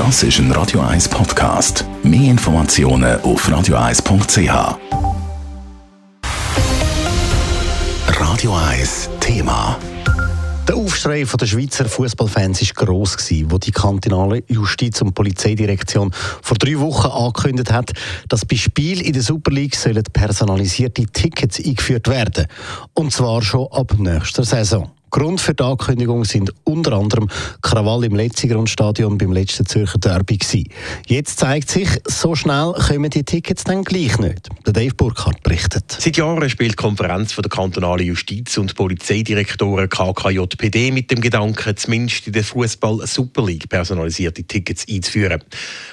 Das ist ein Radio 1 Podcast. Mehr Informationen auf radio1.ch. Radio 1 Thema. Der Aufschrei der Schweizer Fußballfans war gross, wo die kantonale Justiz- und Polizeidirektion vor drei Wochen angekündigt hat, dass bei Spielen in der Super League personalisierte Tickets eingeführt werden. Und zwar schon ab nächster Saison. Grund für die Ankündigung sind unter anderem Krawall im Letzigrundstadion beim letzten Zürcher Derby gewesen. Jetzt zeigt sich, so schnell kommen die Tickets dann gleich nicht. Der Dave Burkhardt berichtet. Seit Jahren spielt die Konferenz der kantonalen Justiz- und Polizeidirektoren KKJPD mit dem Gedanken, zumindest in der Fußball Super League personalisierte Tickets einzuführen.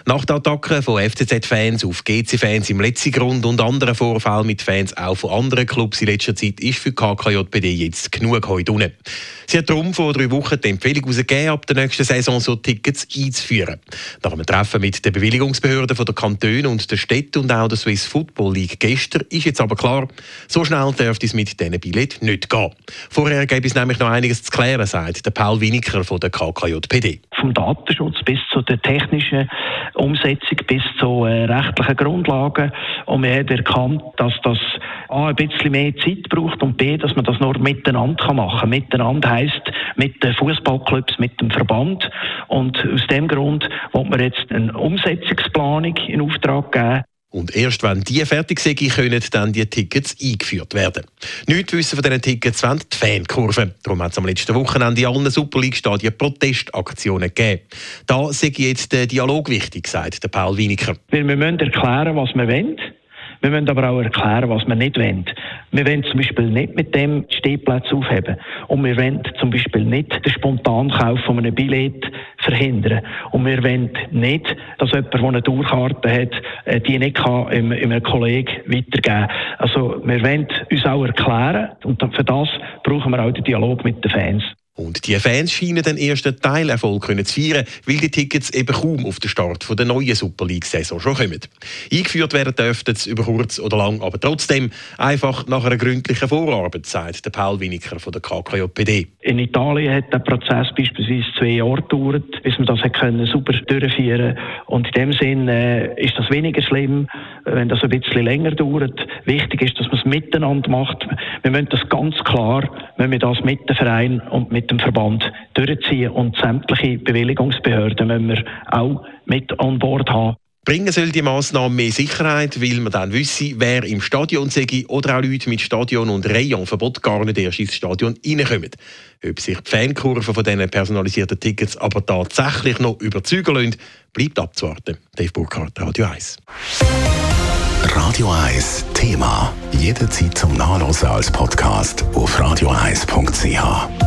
Nach der Attacke von FCZ-Fans auf GC-Fans im Letzigrund und anderen Vorfällen mit Fans auch von anderen Clubs in letzter Zeit ist für KKJPD jetzt genug heute unten. Sie hat darum vor drei Wochen die Empfehlung herausgegeben, ab der nächsten Saison so Tickets einzuführen. Nach einem Treffen mit den Bewilligungsbehörden der Kantone und der Städte und auch der Swiss Football League gestern ist jetzt aber klar, so schnell dürfte es mit diesen Billett nicht gehen. Vorher gäbe es nämlich noch einiges zu klären, sagt der Paul Winiker von der KKJPD. Vom Datenschutz bis zu der technischen Umsetzung bis zu äh, rechtlichen Grundlagen. Und wir haben erkannt, dass das A, ein bisschen mehr Zeit braucht und B, dass man das nur miteinander machen kann. Miteinander heisst mit den Fußballclubs, mit dem Verband. Und aus dem Grund wollen wir jetzt eine Umsetzungsplanung in Auftrag geben. Und erst wenn die fertig sind, können dann die Tickets eingeführt werden. Nicht wissen von diesen Tickets wollen die Fankurven. Darum hat es am letzten Wochenende in allen Super League-Stadien Protestaktionen gegeben. Da sei jetzt der Dialog wichtig, sagt der Paul Winiker. Wir müssen erklären, was wir wollen. Wir müssen aber auch erklären, was wir nicht wollen. Wir wollen zum Beispiel nicht mit dem Stehplätze aufheben. Und wir wollen zum Beispiel nicht den Spontankauf von einem Billett verhindern. Und wir wollen nicht, dass jemand, der eine Durchkarte hat, äh, die nicht kann einem Kollegen weitergeben Also wir wollen uns auch erklären und für das brauchen wir auch den Dialog mit den Fans. Und die Fans scheinen den ersten Teilerfolg zu feiern, weil die Tickets eben kaum auf den Start der neuen Super League-Saison schon kommen. Eingeführt werden dürften sie über kurz oder lang, aber trotzdem einfach nach einer gründlichen Vorarbeit, sagt der Paul Winiker von der KKJPD. In Italien hat der Prozess beispielsweise zwei Jahre gedauert, bis man das können, super durchführen Und in dem Sinn äh, ist das weniger schlimm, wenn das ein bisschen länger dauert. Wichtig ist, dass man es miteinander macht. Wir müssen das ganz klar, wenn wir das mit dem Verein und mit dem Verband durchziehen und sämtliche Bewilligungsbehörden müssen wir auch mit an Bord haben. Bringen soll die Massnahme mehr Sicherheit, weil man dann wisse, wer im Stadion sei oder auch Leute mit Stadion- und Rayonverbot gar nicht erst ins Stadion reinkommen. Ob sich die Fankurven von diesen personalisierten Tickets aber tatsächlich noch überzeugen lassen, bleibt abzuwarten. Dave Burkhardt, Radio 1. Radio 1 Thema. Jederzeit zum Nachlesen als Podcast auf radio1.ch.